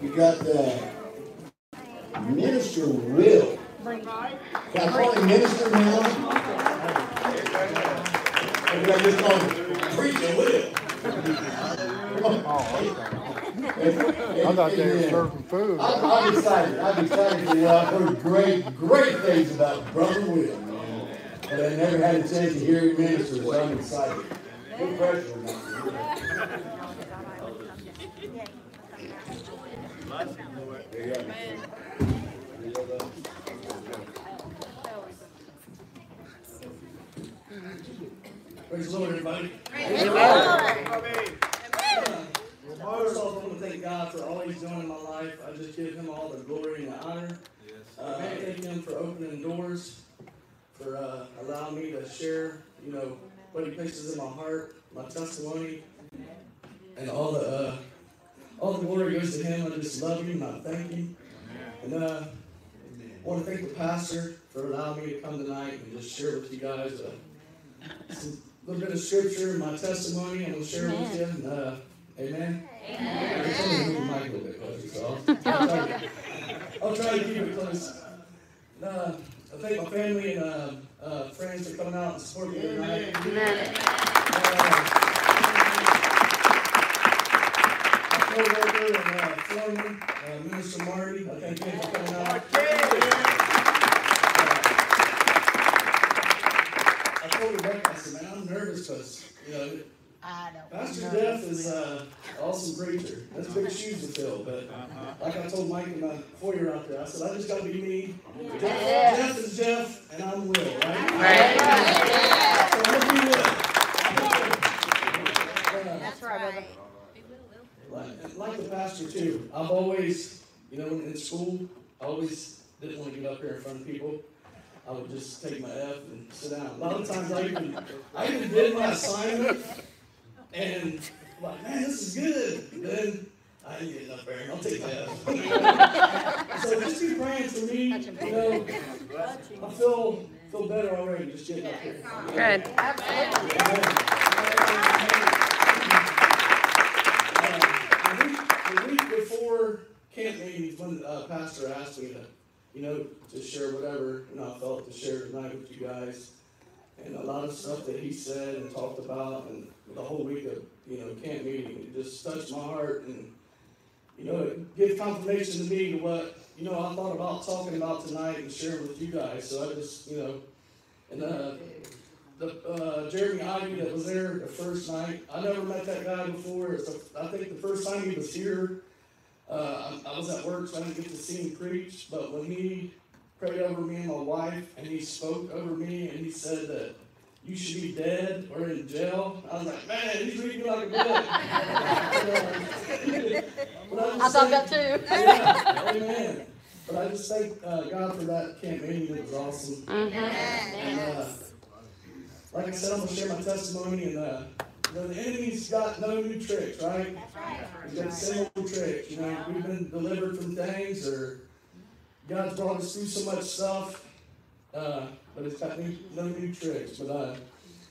We got the Minister Will. Can I call him Minister now? I just call him Preacher Will? Oh, I thought they were serving food. I'm, I'm excited. I'm excited for you. I've heard great, great things about Brother Will, man. But I never had a chance to hear him minister, so I'm excited. No pressure. man. Praise the Lord, everybody. First off, I want to thank God for all He's done in my life. I just give Him all the glory and the honor. Uh, I thank Him for opening doors, for uh, allowing me to share, you know, what He places in my heart, my testimony, and all the uh, all the glory goes to Him. I just love Him. I thank Him, and uh, I want to thank the pastor for allowing me to come tonight and just share with you guys a, some little bit of scripture, and my testimony. I'm gonna share it with you. And, uh, amen. Amen. I'm trying to move the mic a little bit closer, so I'll, I'll, try to, I'll try to keep it close. Uh, I thank my family and uh, uh, friends for coming out and supporting me tonight. Uh, my co-worker and uh, foreman, uh, Minister Marty, thank him for coming out. I told Rebecca, I said, man, I'm nervous because, you know. Pastor. Jeff is uh, an awesome preacher. That's big shoes to fill. But like I told Mike in my foyer out there, I said, I just got to be me. Jeff, Jeff is Jeff, and I'm Will, right? So I'm be Will. Uh, That's right. Like, like the pastor too, I've always, you know, in school, I always didn't want to get up here in front of people. I would just take my F and sit down. A lot of times I even, I even did my assignment and like, man, this is good. Then I ain't getting up there. I'll take my F. so just be praying for me. You know, I feel feel better already just getting up here. Good. Uh, the, week, the week before camp meetings, when uh, Pastor asked me to, you know, to share whatever, you know, I felt to share tonight with you guys, and a lot of stuff that he said and talked about, and the whole week of, you know, camp meeting, it just touched my heart, and you know, it gave confirmation to me to what, you know, I thought about talking about tonight and sharing with you guys. So I just, you know, and uh, the uh, Jeremy Ivy that was there the first night, I never met that guy before. It's the- I think the first time he was here, uh, I, I was at work, so I didn't get to see him preach. But when he prayed over me and my wife, and he spoke over me, and he said that you should be dead or in jail, I was like, man, he's reading me like a book. But I just thought think- that too. yeah, amen. But I just thank uh, God for that camp meeting. It was awesome. And uh, like I said, I'm gonna share my testimony. And uh, you know, the enemy's got no new tricks, right? He's got the same old tricks. You know, we've been delivered from things, or God's brought us through so much stuff. Uh, but it's got new, no new tricks. But uh,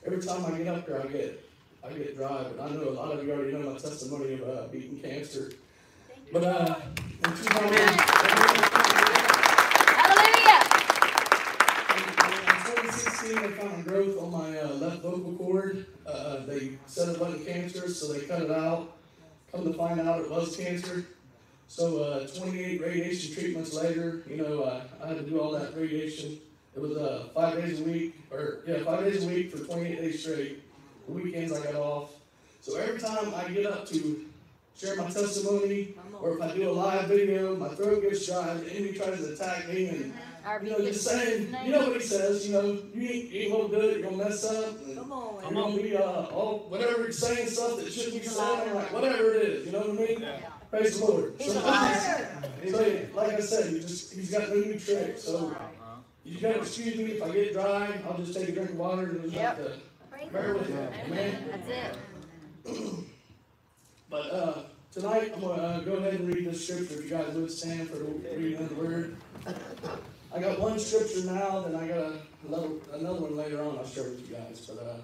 every time I get up here, I get I get dry. But I know a lot of you already know my testimony of uh, beating cancer. But uh, in 2000, Hallelujah. In 2016, they found growth on my uh, left vocal cord. Uh, they said it wasn't cancerous, so they cut it out. Come to find out it was cancer. So uh, 28 radiation treatments later, you know, uh, I had to do all that radiation. It was uh, five days a week, or yeah, five days a week for 28 days straight. The weekends I got off. So every time I get up to share my testimony, or if I do a live video, my throat gets dry, the enemy tries to attack me, and Our you know, just saying, you know what he says, you know, you ain't, you ain't gonna do it, you're gonna mess up. and Come on. You're gonna be, uh, all, whatever he's saying, stuff that shouldn't be said, I'm like, whatever it is, you know what I mean? Praise the Lord. He's So, a liar. so, like I said, you just, he's got no new tricks, so you gotta excuse me if I get dry, I'll just take a drink of water and just have to bear with me, amen? That's it. But, uh, tonight, I'm gonna, uh, go ahead and read this scripture, if you guys would stand for the reading of the word. I got one scripture now, then I got a- another, another one later on I'll share with you guys, but, uh,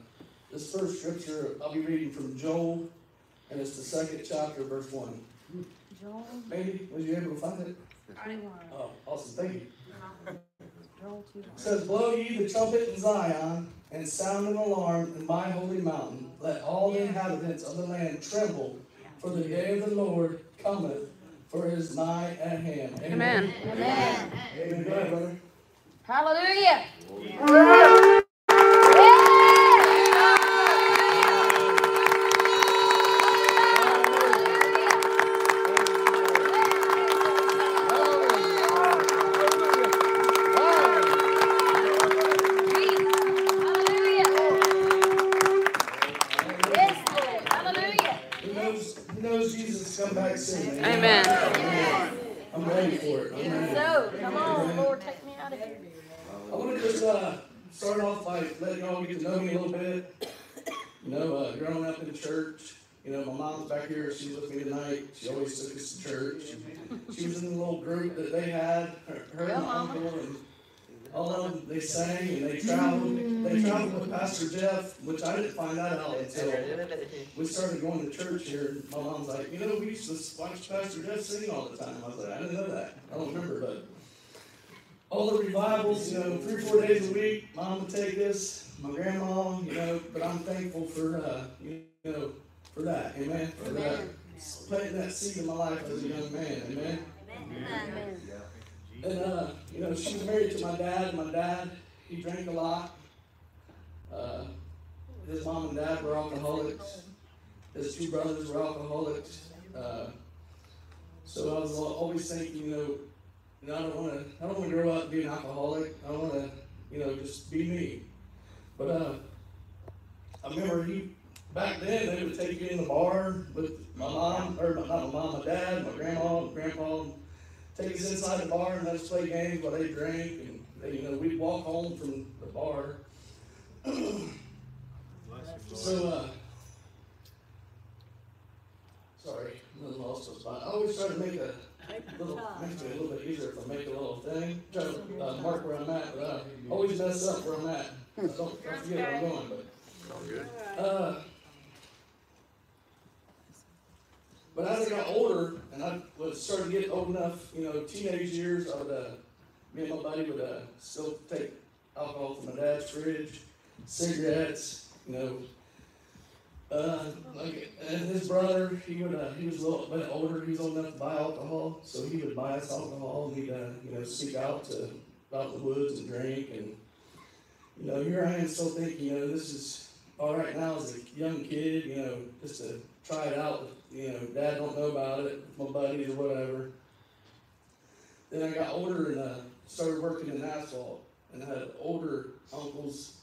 this first scripture, I'll be reading from Joel, and it's the second chapter, verse one. Joel, Maybe, was you able to find it? Joel, Oh, awesome, thank you. Joel two. It says, Blow ye the trumpet in Zion, and sound an alarm in my holy mountain. Let all the inhabitants of the land tremble, for the day of the Lord cometh, for it is nigh at hand. Amen. Amen. Amen. Go ahead, brother. Hallelujah. Group that they had. Her, her and uncle and all of them. They sang and they traveled. They traveled with Pastor Jeff, which I didn't find that out until we started going to church here. and My mom's like, you know, we used to watch Pastor Jeff sing all the time. I was like, I didn't know that. I don't remember, but all the revivals, you know, three, four days a week, mom would take this, my grandma, you know, but I'm thankful for, uh, you know, for that, amen, for that, planting that seed in my life as a young man, amen. And, uh, you know, she was married to my dad, my dad, he drank a lot. Uh, his mom and dad were alcoholics, his two brothers were alcoholics, uh, so I was always thinking, you know, you know, I don't wanna, I don't wanna grow up being an alcoholic, I don't wanna, you know, just be me. But, uh, I remember he, back then, they would take you in the bar with my mom, or not my mom, my dad, my grandma, and grandpa, and take us inside the bar and let us play games while they drank, and, they, you know, we'd walk home from the bar. So, uh, sorry, I'm a little lost my spot. I always try to make a little, makes it a little bit easier if I make a little thing, try to, uh, mark where I'm at, but I always mess up where I'm at. I don't, I forget where I'm going, but. Uh, but as I got older and I was starting to get old enough, you know, teenage years, I would, uh, me and my buddy would, uh, still take alcohol from my dad's fridge, cigarettes, you know. Uh, like, and his brother, he would, uh, he was a little bit older, he was old enough to buy alcohol, so he would buy us alcohol and he'd, uh, you know, sneak out to, out the woods and drink and, you know, here I am still thinking, you know, this is all right now as a young kid, you know, just to try it out. You know, dad don't know about it, my buddies or whatever. Then I got older and uh, started working in asphalt, and I had older uncles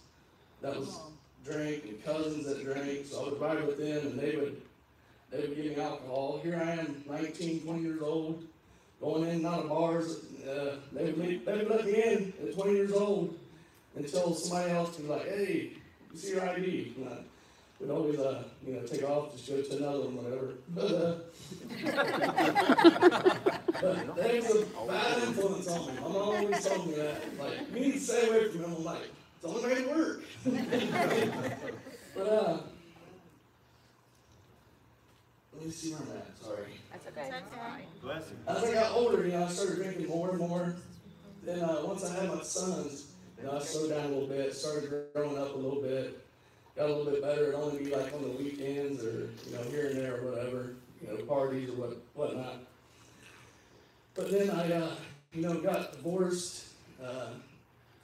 that was drank and cousins that drank, so I would ride with them, and they would they would give me alcohol. Here I am, 19, 20 years old, going in and out of bars. Uh, they would leave, they would let me in at 20 years old until somebody else was like, "Hey, you see your ID?" And I would always, uh, you know, take off, just go to another one, whatever. But, uh, but that a bad influence on me. My mom always told me that, like, you need to stay away from him. I'm like, it's the only way it work. but, uh, let me see where I'm at, sorry. That's okay. Bless you. As I got older, you know, I started drinking more and more. Then uh, once I had my sons, you know, I slowed down a little bit, started growing up a little bit, got a little bit better. It'd only be like on the weekends or you know here and there or whatever, you know, parties or what whatnot. But then I, uh, you know, got divorced uh,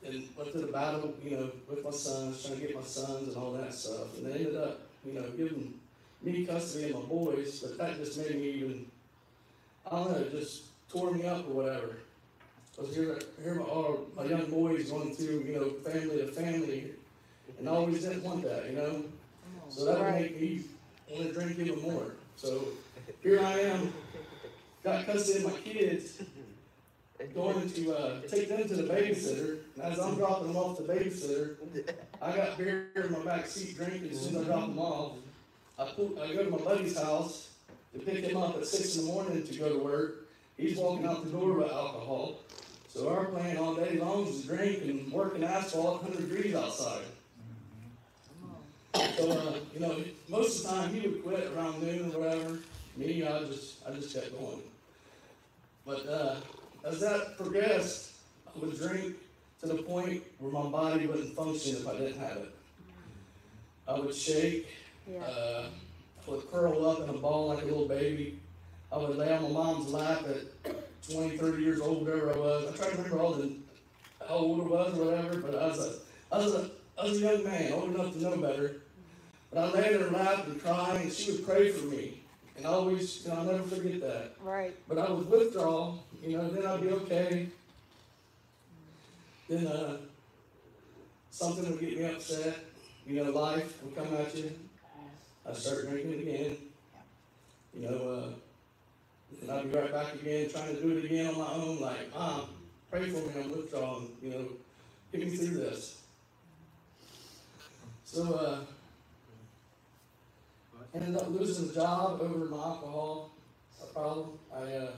and went to the battle, you know, with my sons, trying to get my sons and all that stuff. And they ended up, you know, giving me custody of my boys, but that just made me even I don't know, just tore me up or whatever. Cause here, here my, all my young boys going through, you know, family to family, and I always didn't want that, you know? So that would make me wanna drink even more. So here I am, got custody of my kids, going to, uh, take them to the babysitter, and as I'm dropping them off to the babysitter, I got beer in my back seat drinking as soon as I drop them off. I pull, I go to my buddy's house to pick him up at six in the morning to go to work. He's walking out the door with alcohol. So our plan all day long is to drink and work in asphalt, hundred degrees outside. So, uh, you know, most of the time he would quit around noon or whatever. me, I just, I just kept going. But, uh, as that progressed, I would drink to the point where my body wouldn't function if I didn't have it. I would shake, Yeah. uh, I would curl up in a ball like a little baby. I would lay on my mom's lap at 20, 30 years old, whatever I was. I try to remember all the, how old I was or whatever, but I was a, I was a, I was a young man, old enough to know better. But I in her lap and cry, and she would pray for me. And I always, know, I'll never forget that. Right. But I would withdraw, you know, then I'd be okay. Then, uh, something would get me upset, you know, life would come at you. I'd start drinking again. You know, uh, and I'd be right back again, trying to do it again on my own, like, Mom, pray for me, I'm withdrawing, you know, get me through this. So, uh, ended up losing the job over my alcohol problem. I, uh,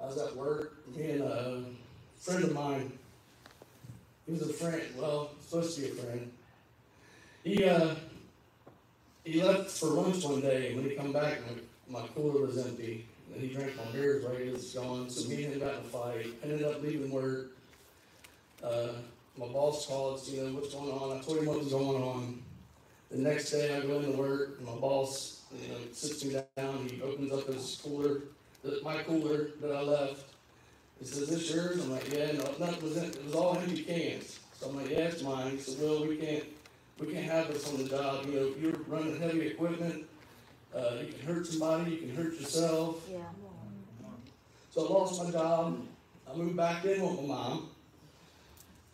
I was at work, and a friend of mine, he was a friend, well, supposed to be a friend. He, uh, he left for lunch one day, and when he come back, my, my cooler was empty. And he drank my beer, right, it was gone, so me and him got in a fight, ended up leaving work. Uh, my boss called, you know, what's going on, I told him what was going on. The next day, I go into work, and my boss, you know, sits me down, he opens up his cooler, the, my cooler that I left. He says, this yours? I'm like, yeah, no, nothing was in, it was all empty cans. So I'm like, yeah, it's mine. He said, well, we can't, we can't have this on the job, you know, you're running heavy equipment, uh, you can hurt somebody, you can hurt yourself. Yeah. So I lost my job, I moved back in with my mom.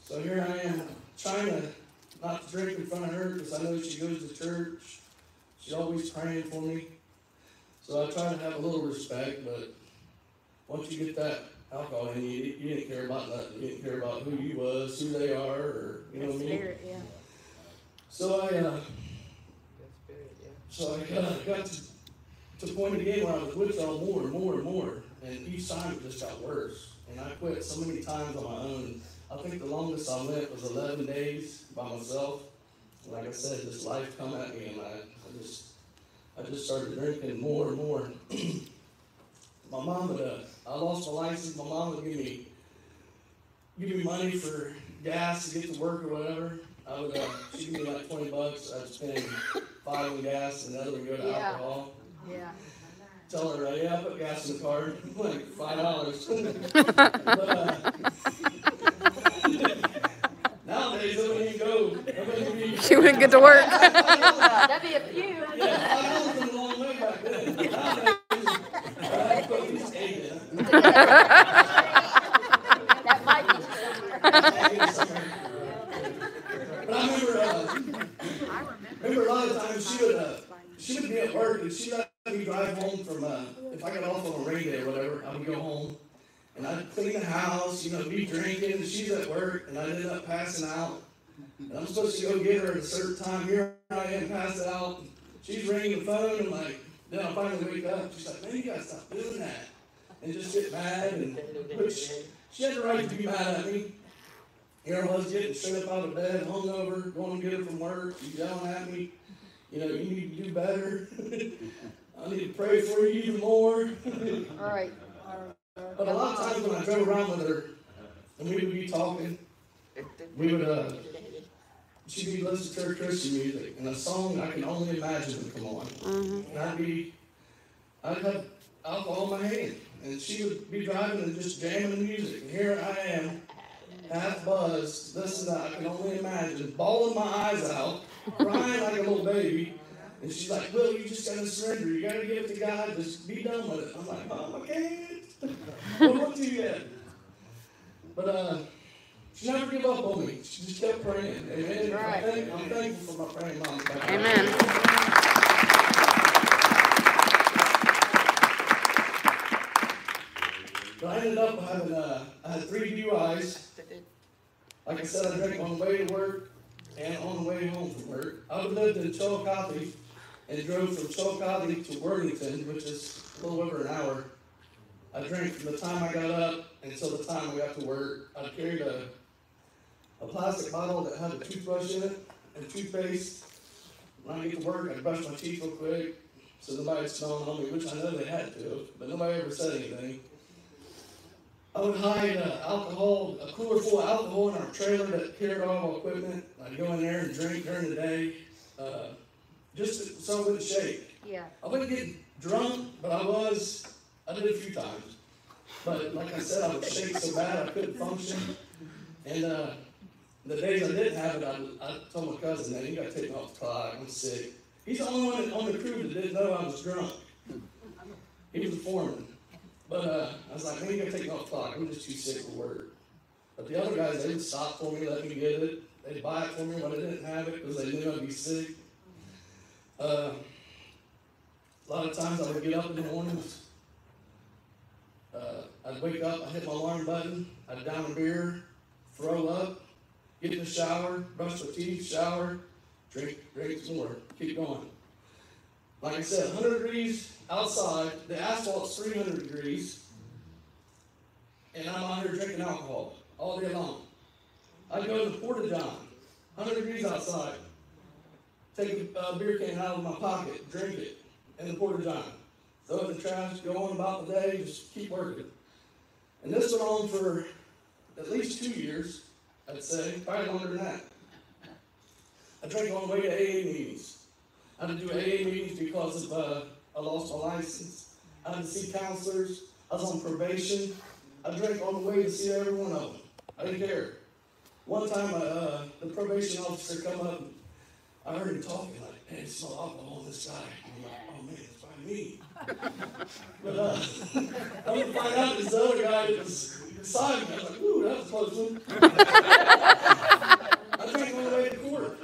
So here I am, trying to not to drink in front of her, because I know she goes to church. She's always praying for me. So I try to have a little respect, but once you get that alcohol in you, you didn't care about nothing. You didn't care about who you was, who they are, or, you know what I mean? Spirit, yeah. So I, uh, spirit, yeah. so I got, got to, to the point again where I was with y'all more and more and more, and each time it just got worse. And I quit so many times on my own. I think the longest I went was eleven days by myself. Like I said, this life come at me, and I, I just, I just started drinking more and more. my mom would, uh, I lost my license. My mom would give me, give me money for gas to get to work or whatever. I would, uh, she'd give me like twenty bucks. I'd spend five on gas, and the other would go to Yeah. alcohol. Yeah. Tell her, uh, yeah, I put gas in the car, like five dollars. But, uh, Nowadays, they wouldn't go. Nobody would even- She wouldn't get to work. That'd be a few. Yeah, five dollars went a long way back then. Nowadays, put at least eight in. That might be. But I remember, uh, remember a lot of times she would, uh, she would be at work and she let me drive home from, uh, if I got off on a rain day or whatever, I would go home and I'd clean the house, you know, be drinking, and she's at work and I'd end up passing out. And I'm supposed to go get her at a certain time. Here I am passed out. She's ringing the phone and like, then I finally wake up. She's like, man, you gotta stop doing that. And just get mad and, which she had the right to be mad at me. Here I was getting straight up out of bed, hungover, going to get her from work. She's yelling at me, you know, you need to do better. I need to pray for you even more. All right. But a lot of times when I drove around with her and we would be talking, we would, uh, she'd be listening to her Christian music and a song I can only imagine would come on. And I'd be, I'd have alcohol in my hand and she would be driving and just jamming the music. And here I am, half buzzed, listening to that, I can only imagine, bawling my eyes out, crying like a little baby. And she's like, Will, you just gotta surrender. You gotta give it to God. Just be done with it. I'm like, Mom, I can't. Well, do you yet? But uh, she never gave up on me. She just kept praying. Amen. Right. I'm, thank- I'm thankful for my praying mom. Amen. But I ended up having, uh, I had three DUIs. Like I said, I drank on the way to work and on the way home from work. I lived in Chillicothe and drove from Chillicothe to Worthington, which is a little over an hour. I drank from the time I got up until the time I got to work. I carried a, a plastic bottle that had a toothbrush in it and toothpaste. When I get to work, I brush my teeth real quick, so nobody's smelling on me, which I know they had to, but nobody ever said anything. I would hide uh, alcohol, a cooler full of alcohol in our trailer that carried all our equipment. I'd go in there and drink during the day, uh, just so I wouldn't shake. Yeah. I wouldn't get drunk, but I was, I did it a few times. But like I said, I would shake so bad I couldn't function. And, uh, the days I didn't have it, I, I told my cousin, man, you gotta take me off the clock, I'm sick. He's the only one on the crew that didn't know I was drunk. He was a foreman. But, uh, I was like, man, you gotta take me off the clock, I'm just too sick for work. But the other guys, they would stop for me, let me get it. They'd buy it for me when I didn't have it, because they knew I'd be sick. Uh, a lot of times I would get up in the mornings. Uh, I'd wake up, I'd hit my alarm button, I'd down a beer, throw up, get in the shower, brush my teeth, shower, drink, drink some more, keep going. Like I said, 100 degrees outside, the asphalt's 300 degrees, and I'm out here drinking alcohol all day long. I'd go to the Porta John, 100 degrees outside, take a beer can out of my pocket, drink it, and the Porta John, throw the trash, go on about the day, just keep working. And this went on for at least two years. I'd say, probably longer than that. I drank on the way to AA meetings. I had to do AA meetings because of, uh, I lost my license. I had to see counselors. I was on probation. I drank on the way to see every one of them. I didn't care. One time, uh, the probation officer come up, I heard him talking like, man, it smell alcohol on this guy. I'm like, oh man, it's probably me. But, uh, I would find out this other guy that was beside me. I was like, ooh, that was a close one. I drank on the way to court.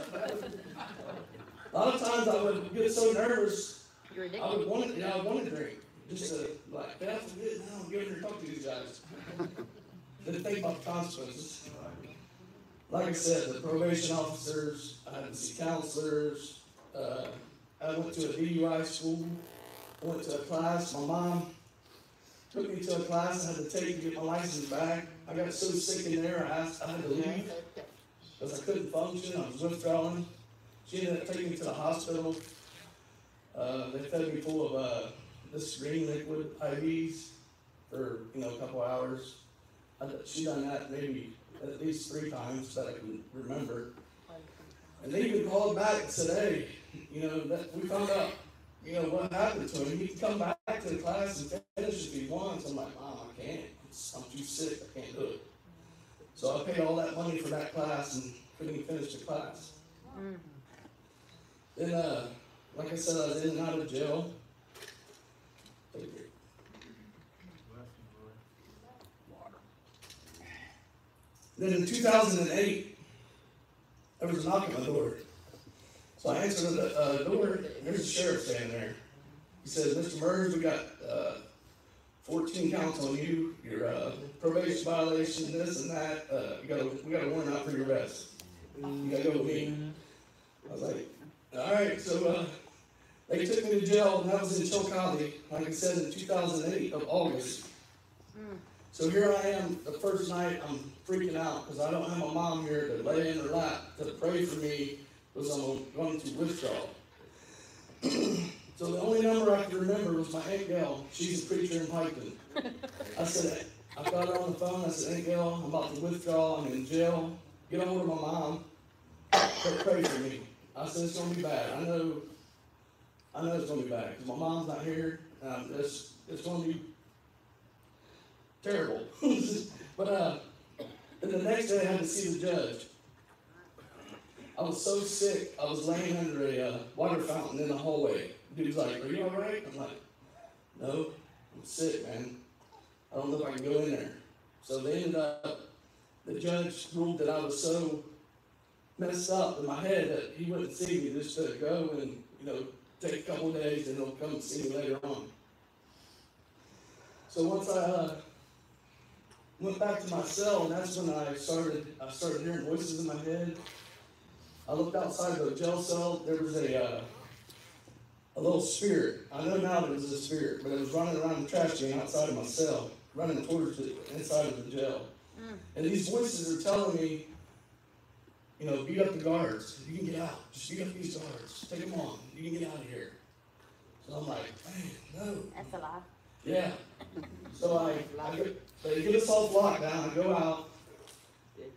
A lot of times I would get so nervous, I would want it, yeah, I would want to drink. Just to, like, that's forget now, I'm getting to talk to these guys. Didn't think about the consequences. Like I said, the probation officers, I had to see counselors, uh, I went to a DUI school, went to a class, my mom took me to a class I had to take to get my license back. I got so sick in there, I I had to leave because I couldn't function, I was withdrawing. She ended up taking me to the hospital. Uh, they fed me full of, uh, this green liquid IVs for, you know, a couple hours. I, she done that maybe at least three times that I can remember. And they even called back and hey, you know, that, we found out, you know, what happened to him. He can come back to the class and finish if he wants. I'm like, Mom, I can't. I'm too sick. I can't do it. So I paid all that money for that class and couldn't finish the class. Mm. Then, uh, like I said, I was in and out of jail. Then in 2008, there was a knock at my door. So I answered the uh, door, and there's a sheriff standing there. He says, Mr. Murs, we got uh, 14 counts on you, your uh, probation violation, this and that. Uh, you got a, we got a warrant out for your arrest. You gotta go with me. I was like, all right, so uh, they took me to jail, and I was in Chillicothe, like I said, in 2008 of August. So here I am, the first night, I'm freaking out because I don't have my mom here to lay in her lap to pray for me because I'm going to withdraw. so the only number I could remember was my Aunt Gail. She's a preacher in Piketon. I said, I got her on the phone. I said, Aunt Gail, I'm about to withdraw. I'm in jail. Get a hold of my mom. Pray for me. I said, it's going to be bad. I know, I know it's going to be bad because my mom's not here. Um, it's, it's going to be terrible. but uh, then the next day I had to see the judge. I was so sick, I was laying under a uh, water fountain in the hallway. Dude's like, Are you alright? I'm like, No, I'm sick, man. I don't know if I can go in there. So they ended up, the judge ruled that I was so messed up in my head that he wouldn't see me, just to go and, you know, take a couple days and he'll come and see me later on. So once I uh, went back to my cell, and that's when I started. I started hearing voices in my head. I looked outside the jail cell. There was a uh, a little spirit. I know now that it was a spirit, but it was running around the trash can outside of my cell, running towards the inside of the jail. Mm. And these voices are telling me, you know, beat up the guards. You can get out. Just beat up these guards. Take them on. You can get out of here. And I'm like, man, no. That's a lie. Yeah. So I, I go, they get us off lockdown, I go out,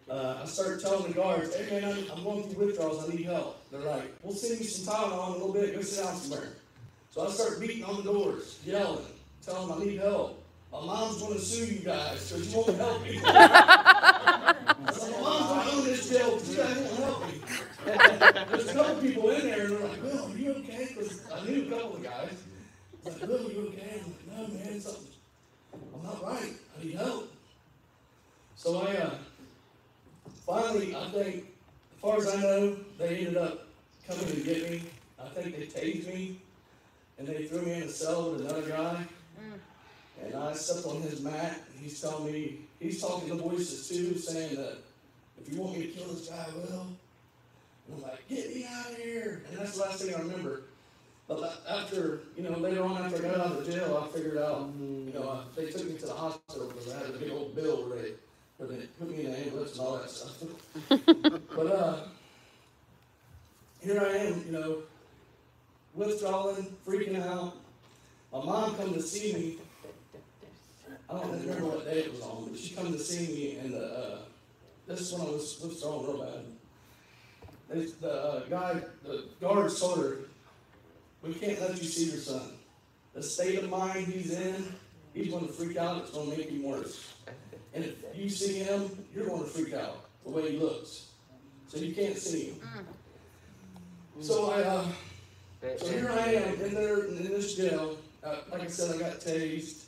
uh, I start telling the guards, hey man, I'm, I'm going through withdrawals, I need help. They're like, we'll send you some Tylenol in a little bit, go sit down somewhere. So I start beating on the doors, yelling, telling them I need help. My mom's gonna sue you guys, because you won't help me. I said, my mom's gonna own this jail, because you guys won't help me. There's a couple people in there, and they're like, Will, are you okay? Because I knew a couple of guys. I was like, Will, you okay? I'm like, no, man, something. I'm not right. I need help. So I, uh, finally, I think, as far as I know, they ended up coming to get me. I think they tased me, and they threw me in a cell with another guy. And I stepped on his mat, and he's telling me, he's talking to voices too, saying that if you want me to kill this guy, I will. And I'm like, get me out of here. And that's the last thing I remember. But after, you know, later on after I got out of jail, I figured out, you know, they took me to the hospital because I had a big old bill they, where they put me in the ambulance and all that stuff. but, uh, here I am, you know, withdrawing, freaking out. My mom come to see me. I don't remember what day it was on, but she come to see me and, uh, this is when I was withdrawing real bad. They, the uh, guy, the guards told her, we can't let you see your son. The state of mind he's in, he's going to freak out. It's going to make him worse. And if you see him, you're going to freak out the way he looks. So you can't see him. So I, uh, so here I am in there in this jail. Uh, like I said, I got tased.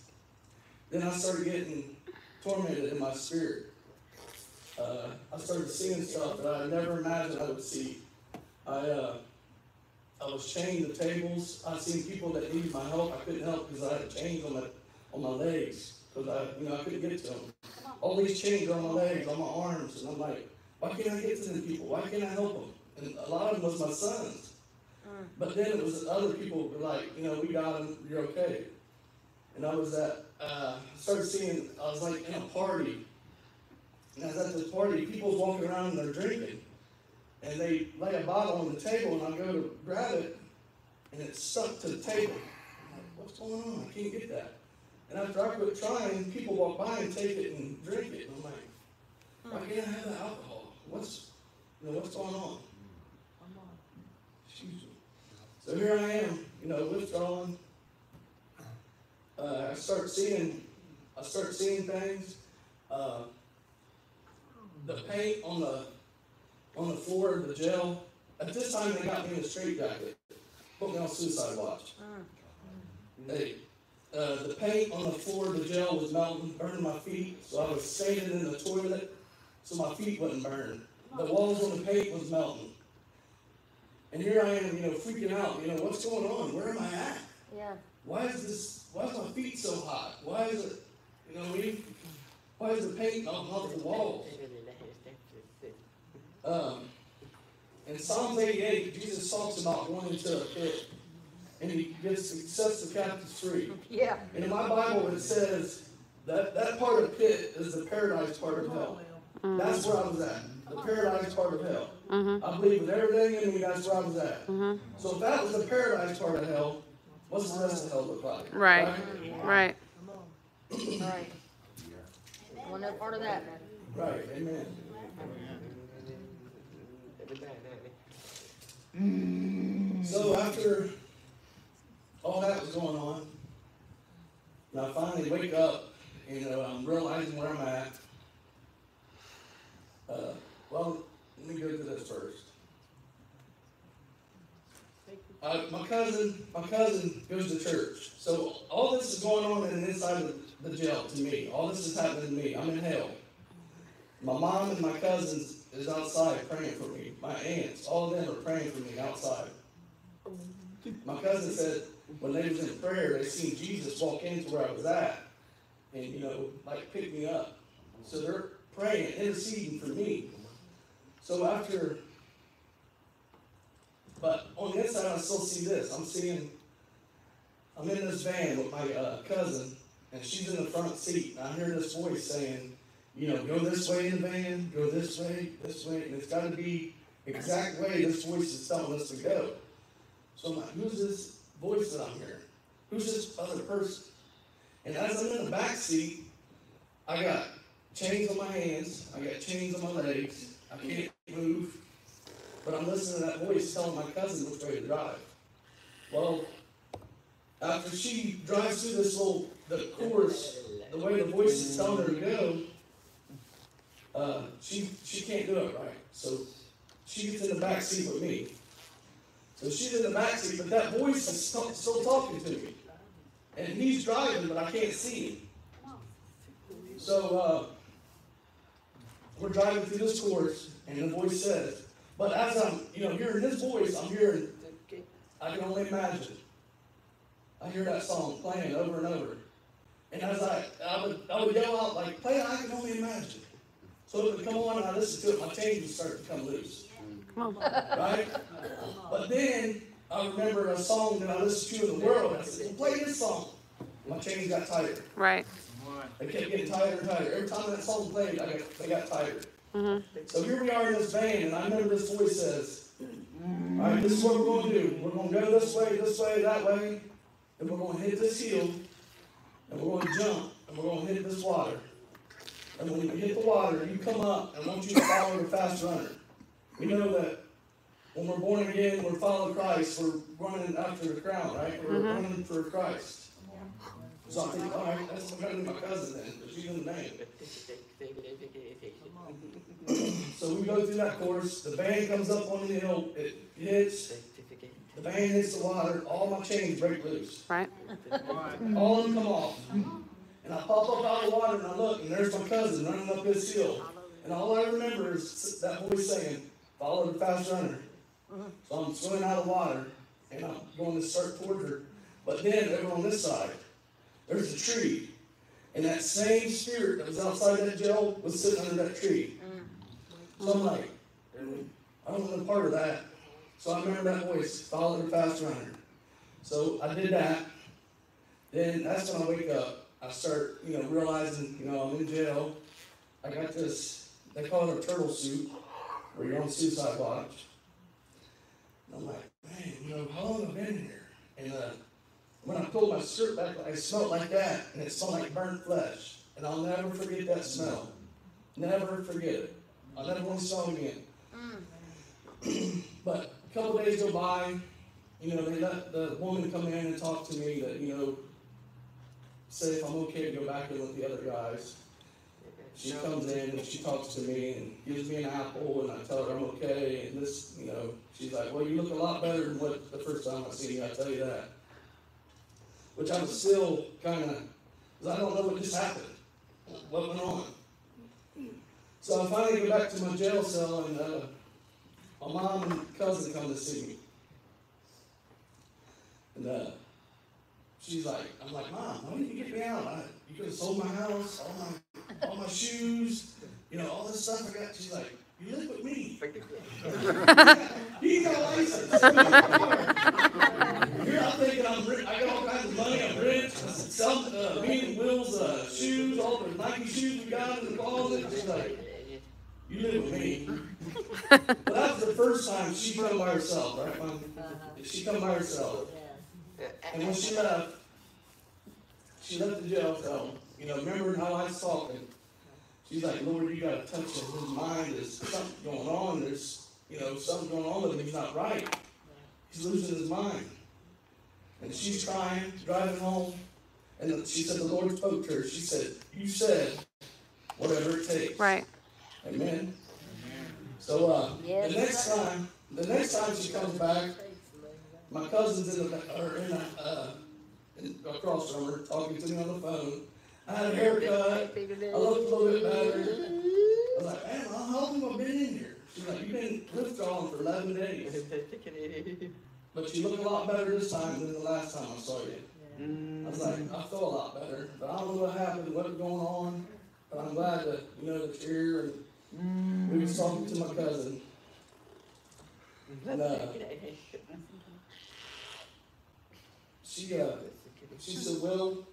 Then I started getting tormented in my spirit. Uh, I started seeing stuff that I never imagined I would see. I, uh, I was chained to tables. I seen people that needed my help. I couldn't help because I had chains on my on my legs because I, you know, I couldn't get to them. All these chains on my legs, on my arms, and I'm like, why can't I get to them people? Why can't I help them? And a lot of them was my sons. But then it was other people were like, you know, we got him. You're okay. And I was at, uh, started seeing. I was like in a party, and I was at this party. People was walking around and they're drinking and they lay a bottle on the table, and I go to grab it, and it's stuck to the table. I'm like, what's going on? I can't get that. And after I quit trying, people walk by and take it and drink it. And I'm like, why can't I have the alcohol? What's, you know, what's going on? Excuse me. So here I am, you know, withdrawing. Uh, I start seeing, I start seeing things. Uh, the paint on the on the floor of the jail. At this time, they got me in a straitjacket, put me on suicide watch. They, uh, the paint on the floor of the jail was melting, burning my feet, so I was standing in the toilet so my feet wouldn't burn. The walls on the paint was melting. And here I am, you know, freaking out. You know, what's going on? Where am I at? Yeah. Why is this? Why is my feet so hot? Why is it? You know, what I mean? why is the paint melting off the walls? Um, in Psalms 88, Jesus talks about going into a pit, and he gives success the captives free. Yeah. And in my Bible, it says that that part of pit is the paradise part of hell. Mm-hmm. That's where I was at, the paradise part of hell. Mm-hmm. I believe with everything in me, that's where I was at. Mm-hmm. So if that was the paradise part of hell, what's the rest of hell look like? Right. Right. Right. Want no part of that. Right. Amen. So after all that was going on, and I finally wake up, you know, I'm realizing where I'm at. Uh, well, let me go to this first. Uh, my cousin, my cousin goes to church. So all this is going on in the inside of the jail to me. All this is happening to me. I'm in hell. My mom and my cousins is outside praying for me. My aunts, all of them are praying for me outside. My cousin said when they was in prayer, they seen Jesus walk into where I was at, and you know, like pick me up. So they're praying, interceding for me. So after, but on the inside, I still see this. I'm seeing, I'm in this van with my uh, cousin, and she's in the front seat. And I hear this voice saying, you know, go this way in the van, go this way, this way, and it's got to be exact way this voice is telling us to go. So I'm like, who's this? Voice that I'm hearing? Who's this other person? And as I'm in the back seat, I got chains on my hands, I got chains on my legs, I can't move, but I'm listening to that voice telling my cousin which way to drive. Well, after she drives through this little the course, the way the voice is telling her to go, uh, she she can't do it right. So she gets in the back seat with me. So she's in the back seat, but that voice is still, still talking to me, and he's driving, but I can't see him. So uh, we're driving through this course, and the voice says, but as I'm, you know, hearing his voice, I'm hearing, I can only imagine. I hear that song playing over and over. And as I, I would, I would yell out like, play I can only imagine. So it would come on and I listen to it, my chains would start to come loose. Right? But then I remember a song that I listened to in the world. I said, well, play this song. My chains got tighter. Right. They kept getting tighter and tighter. Every time that song played, I got, they got tighter. Mm-hmm. So here we are in this van, and I remember this voice says, All right, this is what we're going to do. We're going to go this way, this way, that way, and we're going to hit this hill, and we're going to jump, and we're going to hit this water. And when you hit the water, you come up, and I want you to follow the fast runner. We know that when we're born again, we're following Christ, we're running after the crown, right? We're mm-hmm. running for Christ. So I'm thinking, all right, that's gonna my cousin then, but she's in the name. So we go through that course, the band comes up on the hill, it hits, the band hits the water, all my chains break loose. Right. All of them come off. And I pop up out of the water and I look, and there's my cousin running up this hill. And all I remember is that voice saying, follow the fast runner. So I'm swimming out of water, and I'm going to start toward her. But then over on this side, there's a tree. And that same spirit that was outside that jail was sitting under that tree. Mm. So I'm like, I don't want a part of that. So I remember that voice, follow the fast runner. So I did that. Then that's when I wake up. I start, you know, realizing, you know, I'm in jail. I got this, they call it a turtle suit, where you're on suicide watch. I'm like, man, you know, how long have I been here? And uh, when I pulled my shirt back, I smelled like that, and it smelled like burnt flesh. And I'll never forget that smell. Never forget it. I'll never want to smell it again. but a couple days go by, you know, they let the woman come in and talk to me that, you know, say if I'm okay to go back in with the other guys. She comes in and she talks to me and gives me an apple and I tell her I'm okay and this, you know, she's like, well, you look a lot better than what the first time I seen you, I tell you that. Which I was still kind of, because I don't know what just happened, what went on. So I finally go back to my jail cell and uh, my mom and cousin come to see me. And uh, she's like, I'm like, Mom, why didn't you get me out? I, you could have sold my house, all my, all my shoes, you know, all this stuff I got. She's like, you live with me. you got a license. Here I'm thinking I'm rich. I got all kinds of money. I'm rich. I said, Some, uh, me and Will's uh, shoes, all the Nike shoes we got in the closet. She's like, you live with me. but that was the first time she come by herself, right, Mom? She come by herself. And when she left, she left the jail cell, you know, remembering how I was talking. She's like, Lord, you gotta touch him. His mind is something going on. There's, you know, something going on with him. He's not right. He's losing his mind. And she's crying, driving home. And she said, the Lord spoke to her. She said, you said whatever it takes. Right. Amen. So, uh, the next time, the next time she comes back, my cousin's in the, or in, a, uh, in, across from her, talking to me on the phone. I had a haircut. I looked a little bit better. I was like, man, how long have I been in here? She's like, you've been withdrawing for 11 days. But you look a lot better this time than the last time I saw you. I was like, I feel a lot better. But I don't know what happened, what's going on. But I'm glad that, you know, that you're here and we was talking to my cousin. And, uh, she, uh, she said, Will,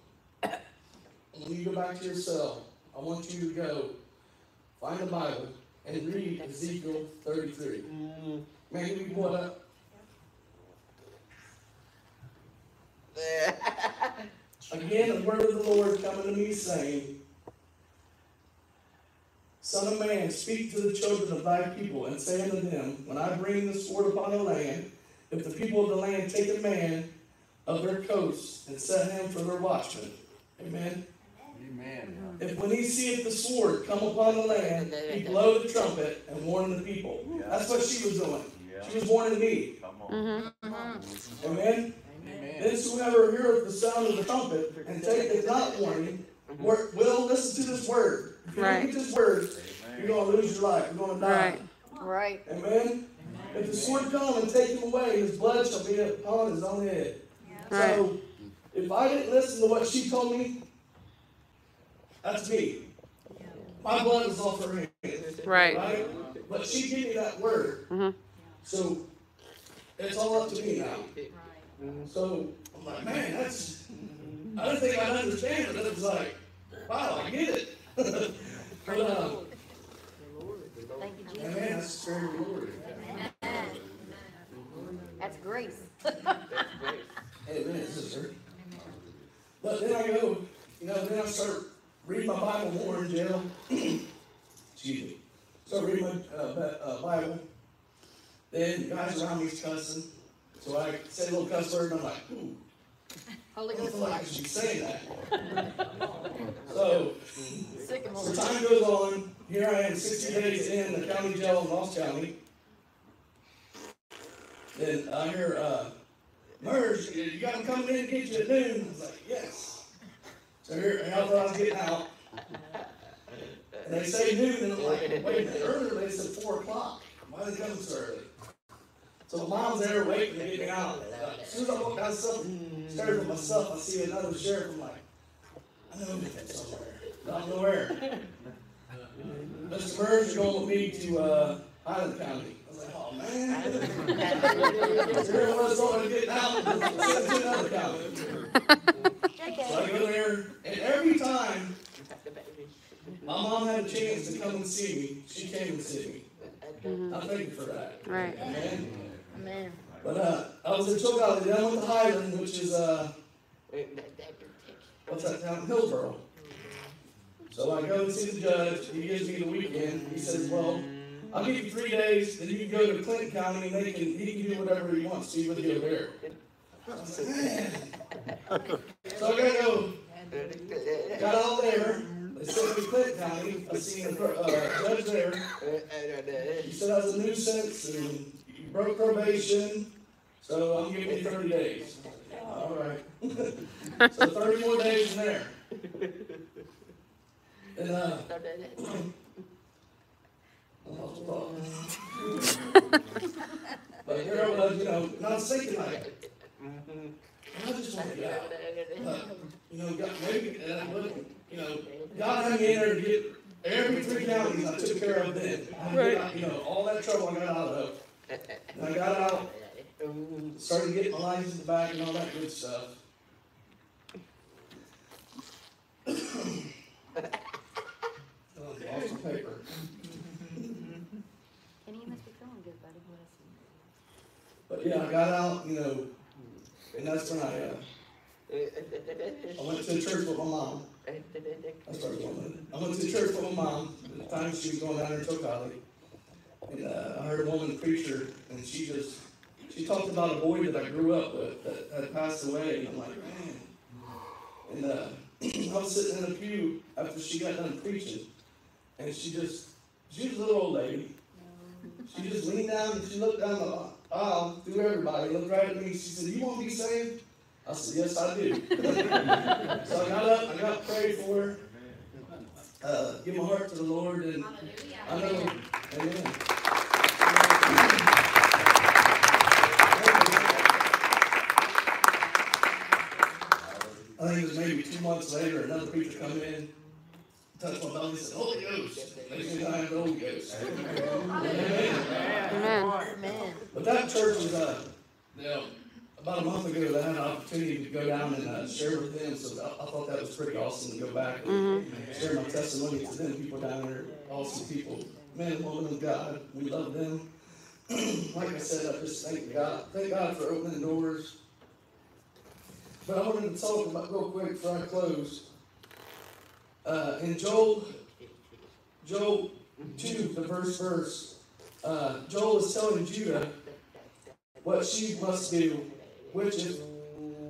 when you go back to your cell, I want you to go find the Bible and read Ezekiel 33. Man, can we pull up? Again, the word of the Lord coming to me saying, Son of man, speak to the children of thy people, and say unto them, When I bring the sword upon the land, if the people of the land take a man of their coasts and set him for their watchman. Amen. Amen. If when he seeth the sword come upon the land, he blow the trumpet and warn the people. That's what she was doing. She was warning me. Come on. Mm-hmm. Amen. Amen. Then whoever heareth the sound of the trumpet and taketh not warning, wor- will listen to this word. If you Right. get this word, you're gonna lose your life. You're gonna die. Right. Right. Amen. If the sword come and take him away, his blood shall be upon his own head. Right. So, if I didn't listen to what she told me, that's me. My blood is off her hands. Right. Right? But she gave me that word. Mm-hmm. So, it's all up to me now. So, I'm like, man, that's, I didn't think I'd understand it, but it was like, wow, I get it. But, uh, Thank you, Jesus. man, that's very rewarding. That's grace. Amen, sister. But then I go, you know, then I start reading my Bible more in jail. Excuse me. Start read my uh, uh, Bible. Then guys around me's cussing. So I say a little cuss word and I'm like, ooh, Holy I don't feel like I should saying that. So, as time goes on, here I am, sixty days in the county jail in Ross County. Then I hear, uh, Merge, you got them coming in to get you at noon. I was like, yes. So here, and I thought I was getting out. And they say noon, and I'm like, wait a minute, earlier they said four o'clock. Why they coming so early? So mom's there waiting to get me out. As soon as I walk the stairs with myself, I see another sheriff. I'm like, I know him somewhere. I don't know where. Mr. Burns, going with me to, uh, Highland County. I was like, oh, man. Here I was going to get out, another county. So I go there, and every time my mom had a chance to come and see me, she came and see me. I thank you for that. Right. Amen. Amen. But, uh, I was in Chillicothe, then I went to Highland, which is, uh, what's that town, Hillsboro. So I go and see the judge, he gives me the weekend, he says, well, I'll give you three days, then you can go to Clinton County and they can, he can do whatever he wants, see what he'll do. I was like, man. So I gotta go, got all there, they me to Clinton County, I seen the, uh, judge there, he said I was a nuisance and you broke probation, so I'm giving you thirty days. All right. So thirty more days in there. And, uh. But here I was, you know, and I was thinking like, I just want to get out. Uh, uh, but, You know, God, maybe, and I wasn't, you know, God had me in there to get every three counties I took care of then. I get out, You know, all that trouble I got out of. And I got out, started getting my license back and all that good stuff. Oh, lost my paper. Kenny, you must be feeling good, buddy. But yeah, I got out, you know, and that's when I, I went to church with my mom. I started going, I went to church with my mom, at the time she was going down in Tocali. And, uh, I heard a woman preacher, and she just, she talked about a boy that I grew up with that had passed away, and I'm like, man. And, uh, I was sitting in a pew after she got done preaching, and she just, she was a little old lady. She just leaned down and she looked down the aisle through everybody, looked right at me. She said, "You want to be saved?" I said, "Yes, I do." so I got up, I got prayed for her, uh, give my heart to the Lord, and I know, Amen. I think it was maybe two months later, another preacher come in, touched my belly, and said, "Holy Ghost." Next thing I have the Holy Ghost. Amen. Amen. Amen. But that church was, uh, you know, about a month ago, I had an opportunity to go down and uh, share with them, so I, I thought that was pretty awesome to go back and share my testimony to them. People down there, awesome people, men and women of God, we love them. like I said, I just thank God, thank God for opening doors. but I wanted to talk about real quick before I close. Uh, in Joel, Joel two, the first verse, uh, Joel is telling Judah what she must do, which if,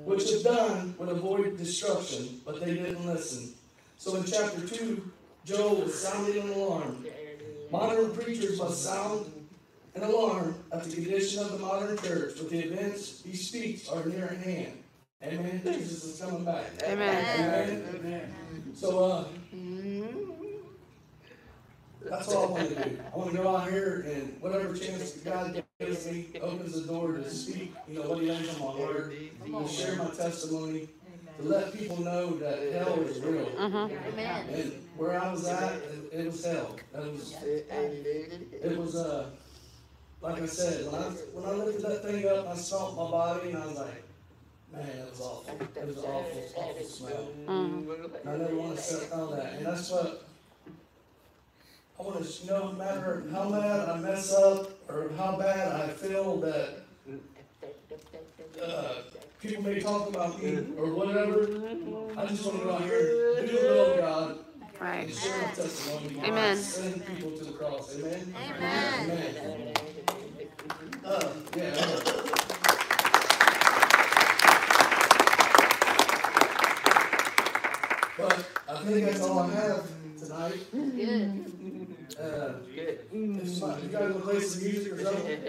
which if done would avoid destruction, but they didn't listen. So in chapter two, Joel is sounding an alarm. Modern preachers must sound an alarm at the condition of the modern church, but the events he speaks are near at hand. Amen. Jesus is coming back. Amen. Amen. So, uh, that's all I want to do. I want to go out here and whatever chance God gives me, opens the door to speak, you know, what He lays on my heart, to share my testimony, to let people know that hell is real. Amen. And where I was at, it, it was hell. It was, it was, uh, like I said, when I, when I lifted that thing up, I saw my body and I was like, man, that was awful. It was awful, awful smell. Mm. And I never want to set on that. And that's what I want to, you know, no matter how mad I mess up or how bad I feel that uh, people may talk about me or whatever, I just want to go out here and do the will of God Right. and share my testimony. Amen. Send people to the cross. Amen. Amen. Amen. Uh, yeah. But I think that's all I have tonight. Good. Uh, if you guys want to play some music or something?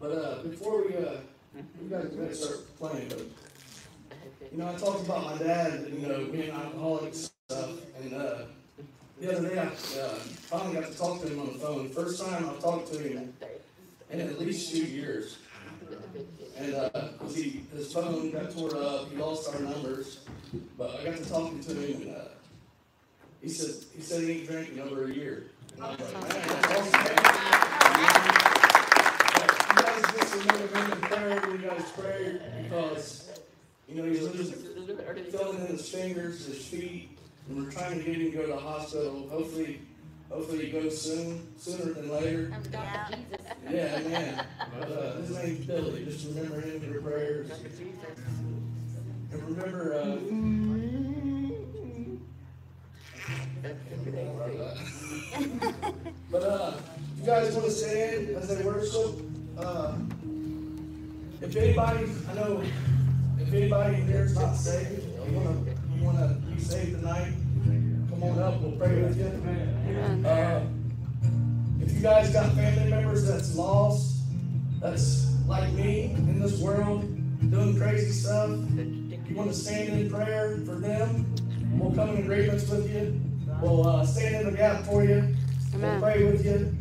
But uh, before we, uh, you guys are gonna start playing, but you know, I talked about my dad, you know, being alcoholic and stuff, and uh, the other day I uh, finally got to talk to him on the phone. First time I've talked to him in at least two years. And uh he his phone got tore up, he lost our numbers, but I got to talking to him, and uh, he said he said he ain't drinking over a year. And I was like, man, that's awesome, man. You guys just remember in prayer because you know he's losing filling in his fingers, his feet, and we're trying to get him to go to the hospital. Hopefully, hopefully he goes soon, sooner than later. Yeah, man. But, uh, his name's Billy. Just remember him in your prayers. And remember, uh, but uh, you guys want to stand as they worship? Uh, if anybody, I know, if anybody in here is not saved, you wanna, you wanna be saved tonight, come on up, we'll pray with you. Uh, if you guys got family members that's lost, that's like me in this world, doing crazy stuff, you wanna stand in prayer for them, we'll come in agreements with you. We'll, uh, stand in the gap for you. We'll Amen. pray with you.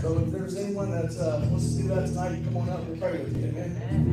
So if there's anyone that, uh, wants to do that tonight, come on up, we'll pray with you, amen?